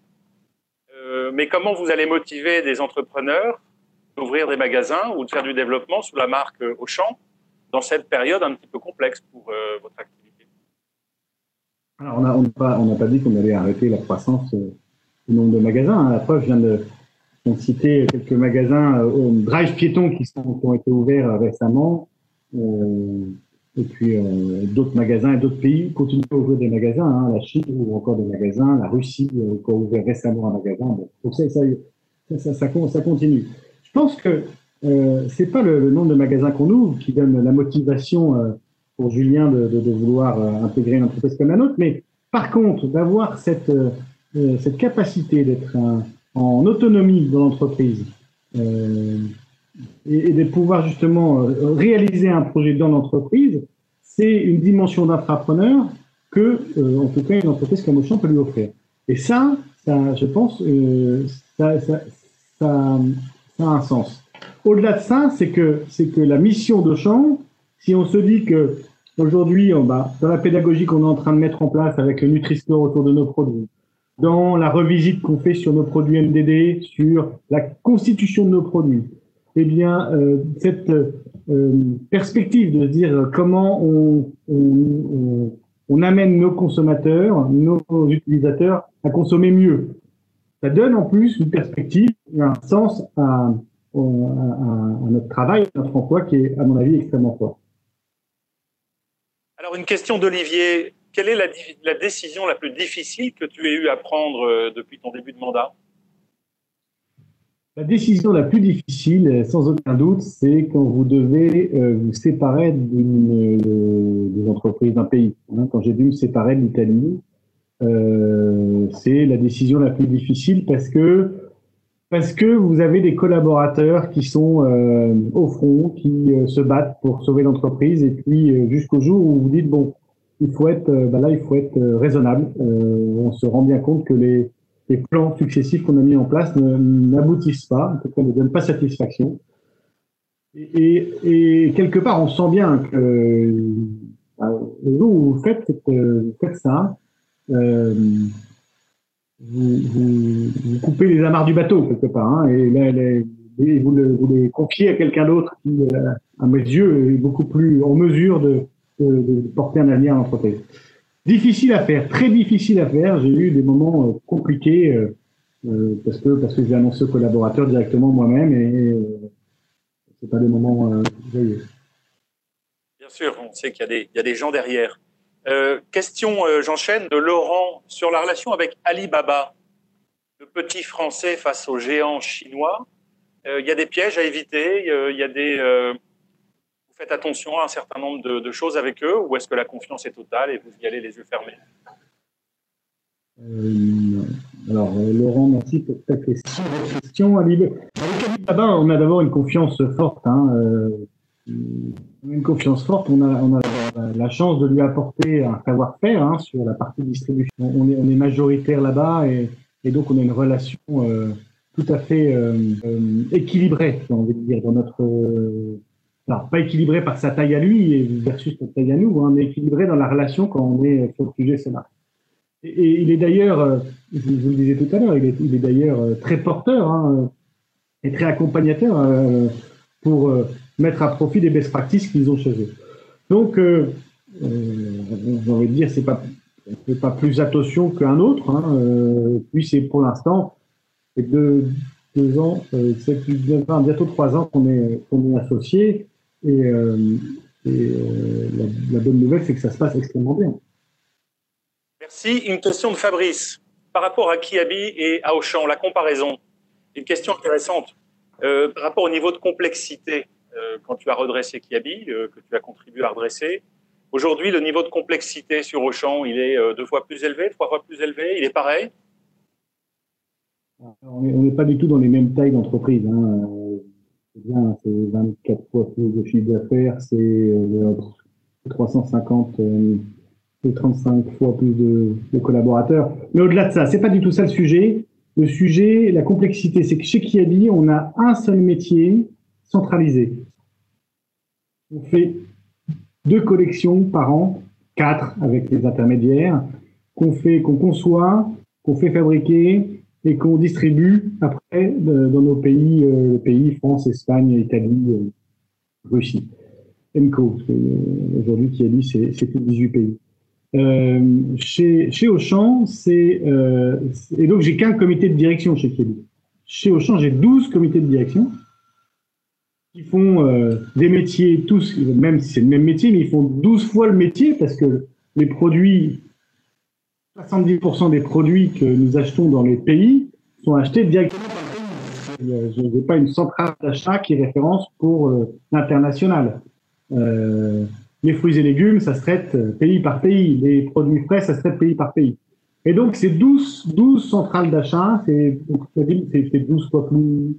Euh, mais comment vous allez motiver des entrepreneurs d'ouvrir des magasins ou de faire du développement sous la marque Auchan? Dans cette période un petit peu complexe pour votre activité Alors, on n'a pas, dit qu'on allait arrêter la croissance du nombre de magasins. Hein. La preuve, je de citer quelques magasins au drive piéton qui, ont été ouverts récemment. Et puis euh, d'autres magasins et d'autres pays continuent à ouvrir des magasins. Hein. La Chine ouvre encore des magasins, la Russie euh, a ouvert récemment un magasin. donc ça, ça, continue. Je pense que euh, c'est pas le, nombre de magasins qu'on ouvre qui donne la motivation euh, pour Julien de, de, de vouloir euh, intégrer une entreprise comme la nôtre, mais par contre d'avoir cette, cette capacité d'être en autonomie dans l'entreprise et, de pouvoir justement euh, réaliser un projet dans l'entreprise, c'est une dimension d'intrapreneur que, euh, en tout cas, une entreprise comme Auchan peut lui offrir. Et ça, ça je pense, euh, ça, ça, ça, ça, a un sens. Au-delà de ça, c'est que, c'est que la mission d'Auchan, si on se dit que aujourd'hui, dans la pédagogie qu'on est en train de mettre en place avec le Nutri-Score autour de nos produits, dans la revisite qu'on fait sur nos produits MDD, sur la constitution de nos produits, eh bien, euh, cette euh, perspective de se dire comment on, on, amène nos consommateurs, nos utilisateurs à consommer mieux. Ça donne en plus une perspective, un sens à, à, à notre travail, à notre emploi qui est, à mon avis, extrêmement fort. Alors, une question d'Olivier. Quelle est la, la, décision la plus difficile que tu aies eu à prendre euh, depuis ton début de mandat? La décision la plus difficile, sans aucun doute, c'est quand vous devez euh, vous séparer d'une euh, entreprise d'un pays. Hein. quand j'ai dû me séparer de l'Italie, euh, c'est la décision la plus difficile parce que parce que vous avez des collaborateurs qui sont euh, au front, qui se battent pour sauver l'entreprise, et puis jusqu'au jour où vous dites bon, il faut être, bah là, il faut être raisonnable. on se rend bien compte que les les plans successifs qu'on a mis en place n'aboutissent pas, en tout cas ne donnent pas satisfaction. Et, et, quelque part, on sent bien que euh, le vous faites, euh, vous faites ça, euh, vous, vous, vous, coupez les amarres du bateau quelque part, hein, et, les, vous, le, vous, les confiez à quelqu'un d'autre qui, euh, à mes yeux, est beaucoup plus en mesure de, de, de porter un avenir à l'entreprise. Difficile à faire, très difficile à faire. J'ai eu des moments euh, compliqués euh, euh, parce que parce que j'ai annoncé aux collaborateurs directement moi-même et, euh, c'est pas des moments euh, Bien sûr, on sait qu'il y y a des gens derrière. Question, j'enchaîne de Laurent sur la relation avec Alibaba, le petit français face aux géants chinois. il y a des pièges à éviter. il y a des faites attention à un certain nombre de, choses avec eux ou est-ce que la confiance est totale et vous y allez les yeux fermés? Euh, alors, euh, Laurent, merci pour ta question. avec Alibaba, on a d'abord une confiance forte. Hein, euh, une confiance forte. On a, on a la chance de lui apporter un savoir-faire hein, sur la partie distribution. On est, majoritaire là-bas et, et, donc on a une relation euh, tout à fait euh, équilibrée, j'ai envie de dire, dans notre alors pas équilibré par sa taille à lui versus notre taille à nous, hein, mais équilibré dans la relation quand on est sur le sujet scénar. Et, et, il est d'ailleurs, euh, je vous le disais tout à l'heure, il est, il est d'ailleurs euh, très porteur hein, et très accompagnateur euh, pour euh, mettre à profit des best practices qu'ils ont chez eux. Donc, euh, j'ai envie de dire, c'est pas, c'est pas plus attention qu'un autre. Hein, puis c'est pour l'instant, c'est deux, deux ans, c'est bientôt trois ans qu'on est, qu'on est associés. Et, euh, euh, la, bonne nouvelle, c'est que ça se passe extrêmement bien. Merci. Une question de Fabrice. Par rapport à Kiabi et à Auchan, la comparaison. Une question intéressante. Euh, par rapport au niveau de complexité, quand tu as redressé Kiabi, que tu as contribué à redresser, aujourd'hui, le niveau de complexité sur Auchan, il est deux fois plus élevé, trois fois plus élevé, il est pareil? On n'est pas du tout dans les mêmes tailles d'entreprise. Hein c'est bien, c'est 24 fois plus de chiffre d'affaires, c'est 350 euh, et 35 fois plus de, collaborateurs. Mais au-delà de ça, c'est pas du tout ça le sujet. Le sujet, la complexité, c'est que chez Kiabi, on a un seul métier centralisé. On fait deux collections par an, quatre avec les intermédiaires, qu'on fait, qu'on conçoit, qu'on fait fabriquer et qu'on distribue après dans nos pays, euh, pays France, Espagne, Italie, euh, Russie. ENCO, aujourd'hui qui a dit c'est, c'est 18 pays. Euh, chez, Auchan, c'est. Euh, et donc, j'ai qu'un comité de direction chez Kelly. Chez Auchan, j'ai 12 comités de direction qui font euh, des métiers, tous, même si c'est le même métier, mais ils font 12 fois le métier parce que les produits, 70% des produits que nous achetons dans les pays sont achetés directement par le Je n'ai pas une centrale d'achat qui référence pour l'international. Euh, les fruits et légumes, ça se traite euh, pays par pays. Les produits frais, ça se traite pays par pays. Et donc, c'est 12, 12 centrales d'achat. C'est 12 fois plus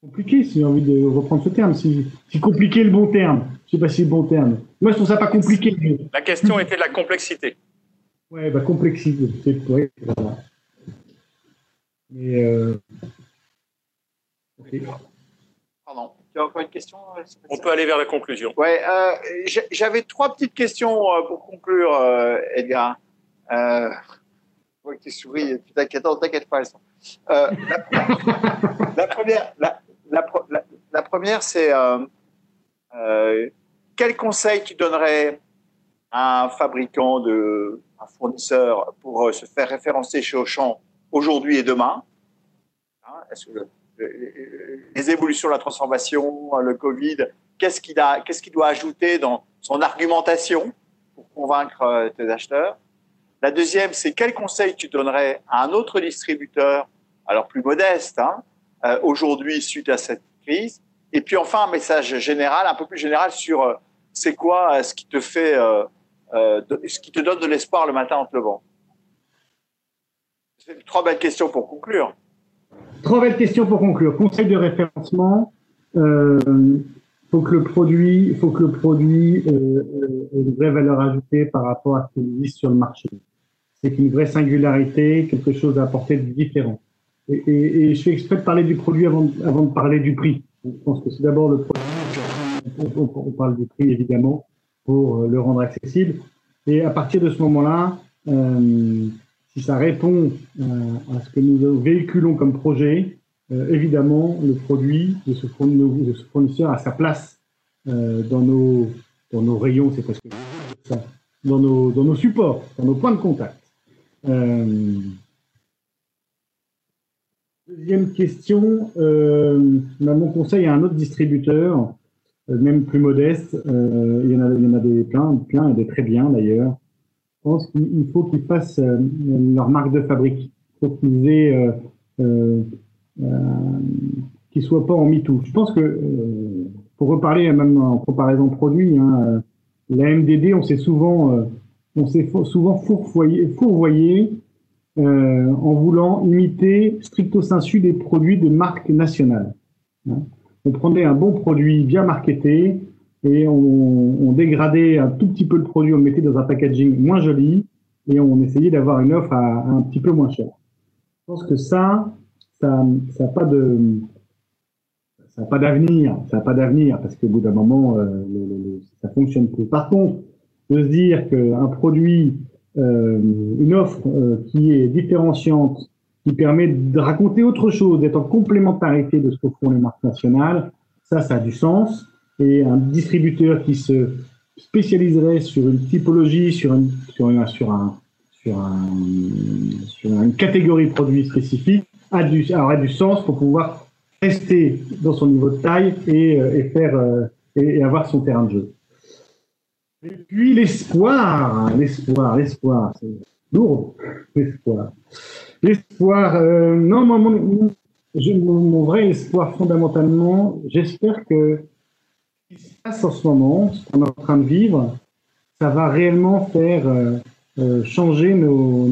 compliqué, si j'ai envie de reprendre ce terme. Si, si compliqué le bon terme. Je sais pas si c'est le bon terme. Moi, je trouve ça pas compliqué. La question était de la complexité. Ouais, bah, complexité. C'est Mais, euh... Pardon. Tu as encore une question euh, On peut aller vers la conclusion. Ouais, euh, j'avais trois petites questions euh, pour conclure, Edgar. Euh, je vois que tu souris, tu t'inquiètes, t'inquiète pas, la, la, première, la, la première c'est quel conseil tu donnerais à un fabricant, de, un fournisseur pour se faire référencer chez Auchan aujourd'hui et demain? Hein, Est-ce que les évolutions la transformation, le Covid, qu'est-ce qu'il qu'est-ce qu'il doit ajouter dans son argumentation pour convaincre euh, tes acheteurs? La deuxième, c'est quel conseil tu donnerais à un autre distributeur, alors plus modeste, hein, euh, aujourd'hui suite à cette crise. Et puis enfin, un message général, un peu plus général sur euh, c'est quoi ce qui te fait, ce qui te donne de l'espoir le matin en te levant? Trois belles questions pour conclure. Trois belles questions pour conclure. Conseil de référencement. Euh, faut que le produit, faut que le produit euh, euh, ait une vraie valeur ajoutée par rapport à ce qui existe sur le marché. C'est une vraie singularité, quelque chose à apporter de différent. Et, je fais exprès de parler du produit avant, de parler du prix. Je pense que c'est d'abord le produit. On, parle du prix évidemment pour le rendre accessible. Et à partir de ce moment-là, euh, si ça répond euh, à ce que nous véhiculons comme projet, euh, évidemment, le produit de ce, fournisseur a sa place euh, dans, nos, rayons, c'est presque ça, dans nos, dans nos supports, dans nos points de contact. Deuxième question, mon conseil à un autre distributeur, même plus modeste, il, y en a, il y en a des plein, plein et des très bien d'ailleurs, je pense qu'il faut qu'ils fassent euh, leur marque de fabrique. Il qu'ils aient, euh, euh, euh soient pas en MeToo. Je pense que, pour reparler même en comparaison produit, hein, la MDD, on s'est souvent, on s'est souvent fourvoyé, fourvoyé en voulant imiter stricto sensu des produits de marque nationale. Hein. On prenait un bon produit bien marketé, et on, dégradait un tout petit peu le produit, on le mettait dans un packaging moins joli et on essayait d'avoir une offre un petit peu moins cher. Je pense que ça, ça n'a pas de ça n'a pas d'avenir, ça n'a pas d'avenir parce qu'au bout d'un moment, euh, le, ça fonctionne plus. Par contre, de se dire qu'un produit, euh, une offre euh, qui est différenciante, qui permet de raconter autre chose, d'être en complémentarité de ce que font les marques nationales, ça, ça a du sens et un distributeur qui se spécialiserait sur une typologie, sur, une, sur, un, sur, un, sur, un, sur une catégorie de produits spécifiques, a du, aurait du sens pour pouvoir rester dans son niveau de taille et, euh, et faire euh, et, avoir son terrain de jeu. Et puis l'espoir, l'espoir, l'espoir, c'est lourd, l'espoir. L'espoir, euh, non, mon, mon, mon, vrai espoir fondamentalement, j'espère que ce qui se passe en ce moment, ce qu'on est en train de vivre, ça va réellement faire euh, euh, changer nos,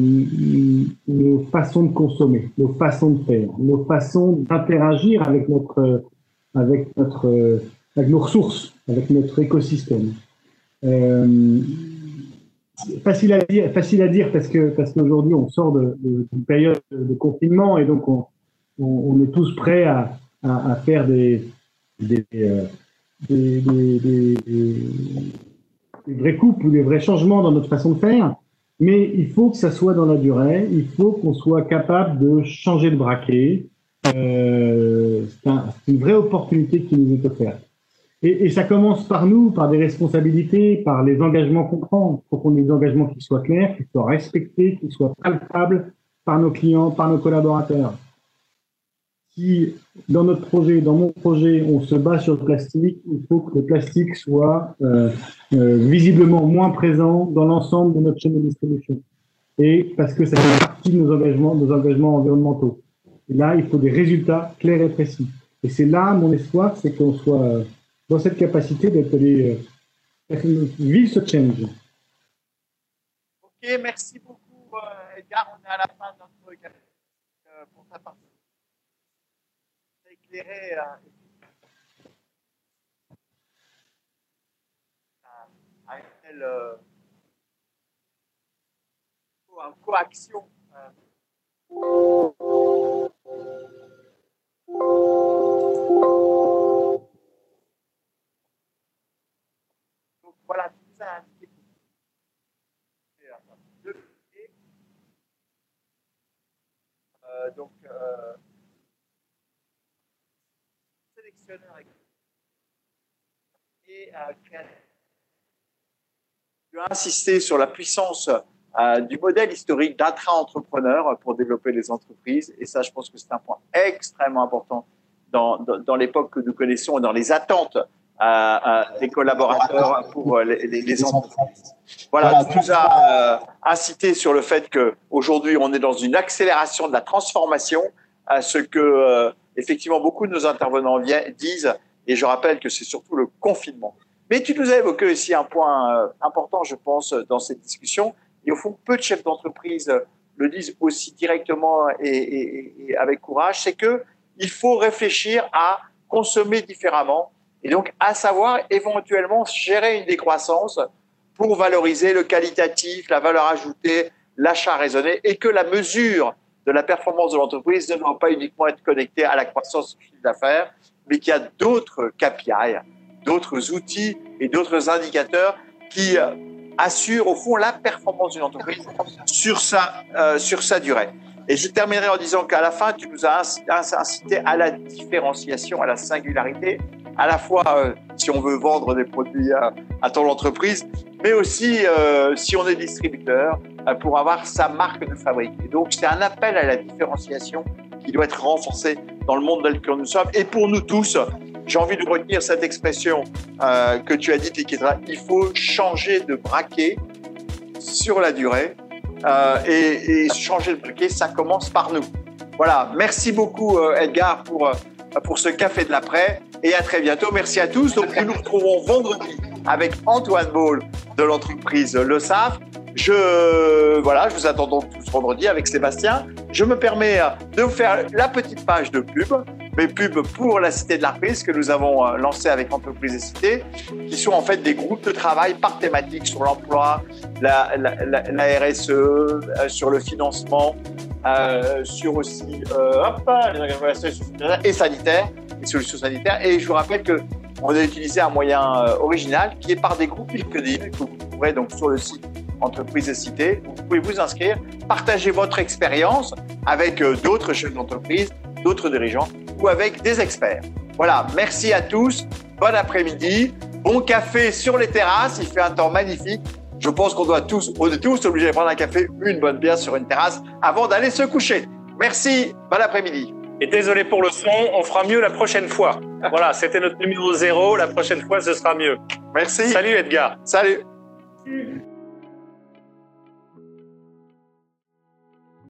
nos, façons de consommer, nos façons de faire, nos façons d'interagir avec notre, avec notre, avec nos ressources, avec notre écosystème. Euh, facile à dire, facile à dire parce que parce qu'aujourd'hui on sort d'une de, période de confinement et donc on, on, est tous prêts à, à, faire des, des euh, des, des, des, des, vrais coupes ou des vrais changements dans notre façon de faire. Mais il faut que ça soit dans la durée, il faut qu'on soit capable de changer de braquet. Euh, c'est une vraie opportunité qui nous est offerte. Et, et, ça commence par nous, par des responsabilités, par les engagements qu'on prend. Il faut qu'on ait des engagements qui soient clairs, qui soient respectés, qui soient palpables par nos clients, par nos collaborateurs. Si dans notre projet, dans mon projet, on se bat sur le plastique, il faut que le plastique soit euh, euh, visiblement moins présent dans l'ensemble de notre chaîne de distribution. Et parce que ça fait partie de nos engagements, nos engagements environnementaux. Et là, il faut des résultats clairs et précis. Et c'est là mon espoir, c'est qu'on soit dans cette capacité d'être euh, vivre ce change. Ok, merci beaucoup euh, Edgar. On est à la fin de notre euh, pour ta partie. éclairé euh, à une telle euh, coaction. Euh, donc, euh, sélectionneur et créateur. Tu as insisté sur la puissance euh, du modèle historique d'intra-entrepreneur pour développer les entreprises. Et ça, je pense que c'est un point extrêmement important dans, dans l'époque que nous connaissons et dans les attentes des collaborateurs pour euh, les, les, entreprises. Voilà, tu nous as euh, incité sur le fait que aujourd'hui on est dans une accélération de la transformation, à ce que euh, effectivement beaucoup de nos intervenants disent, et je rappelle que c'est surtout le confinement. Mais tu nous as évoqué aussi un point important, je pense, dans cette discussion, et au fond peu de chefs d'entreprise le disent aussi directement et, et, et avec courage, c'est que il faut réfléchir à consommer différemment et donc, à savoir éventuellement gérer une décroissance pour valoriser le qualitatif, la valeur ajoutée, l'achat raisonné, et que la mesure de la performance de l'entreprise ne doit pas uniquement être connectée à la croissance du chiffre d'affaires, mais qu'il y a d'autres KPI, d'autres outils et d'autres indicateurs qui euh, assurent au fond la performance d'une entreprise sur sa, euh, sur sa durée. Et je terminerai en disant qu'à la fin, tu nous as incité à la différenciation, à la singularité, à la fois euh, si on veut vendre des produits à, ton entreprise, mais aussi euh, si on est distributeur euh, pour avoir sa marque de fabrique. Et donc c'est un appel à la différenciation qui doit être renforcé dans le monde dans lequel nous sommes. Et pour nous tous, j'ai envie de retenir cette expression que tu as dit, Tikitra, il faut changer de braquet sur la durée. Et, et, changer de braquet, ça commence par nous. Voilà, merci beaucoup Edgar pour, pour ce café de l'après et à très bientôt. Merci à tous. Nous nous retrouvons vendredi avec Antoine Ball de l'entreprise Le SAF. Je, voilà, je vous attends donc tous vendredi avec Sébastien. Je me permets de vous faire la petite page de pub, mes pubs pour la Cité de l'Arprise que nous avons euh, lancé avec Entreprise et Cité, qui sont en fait des groupes de travail par thématique sur l'emploi, la, RSE, euh, sur le financement, euh, sur aussi euh, hop, et sanitaire les solutions sanitaires. Et je vous rappelle que on a utilisé un moyen euh, original qui est par des groupes LinkedIn que vous trouverez donc sur le site Entreprise et Cité. Vous pouvez vous inscrire, partager votre expérience avec euh, d'autres chefs d'entreprise, d'autres dirigeants ou avec des experts. Voilà, merci à tous. Bon après-midi. Bon café sur les terrasses. Il fait un temps magnifique. Je pense qu'on doit tous, on est tous obligés de prendre un café, une bonne bière sur une terrasse avant d'aller se coucher. Merci. Bon après-midi. Et désolé pour le son, on fera mieux la prochaine fois. Voilà, c'était notre numéro zéro. La prochaine fois, ce sera mieux. Merci. Salut Edgar. Salut.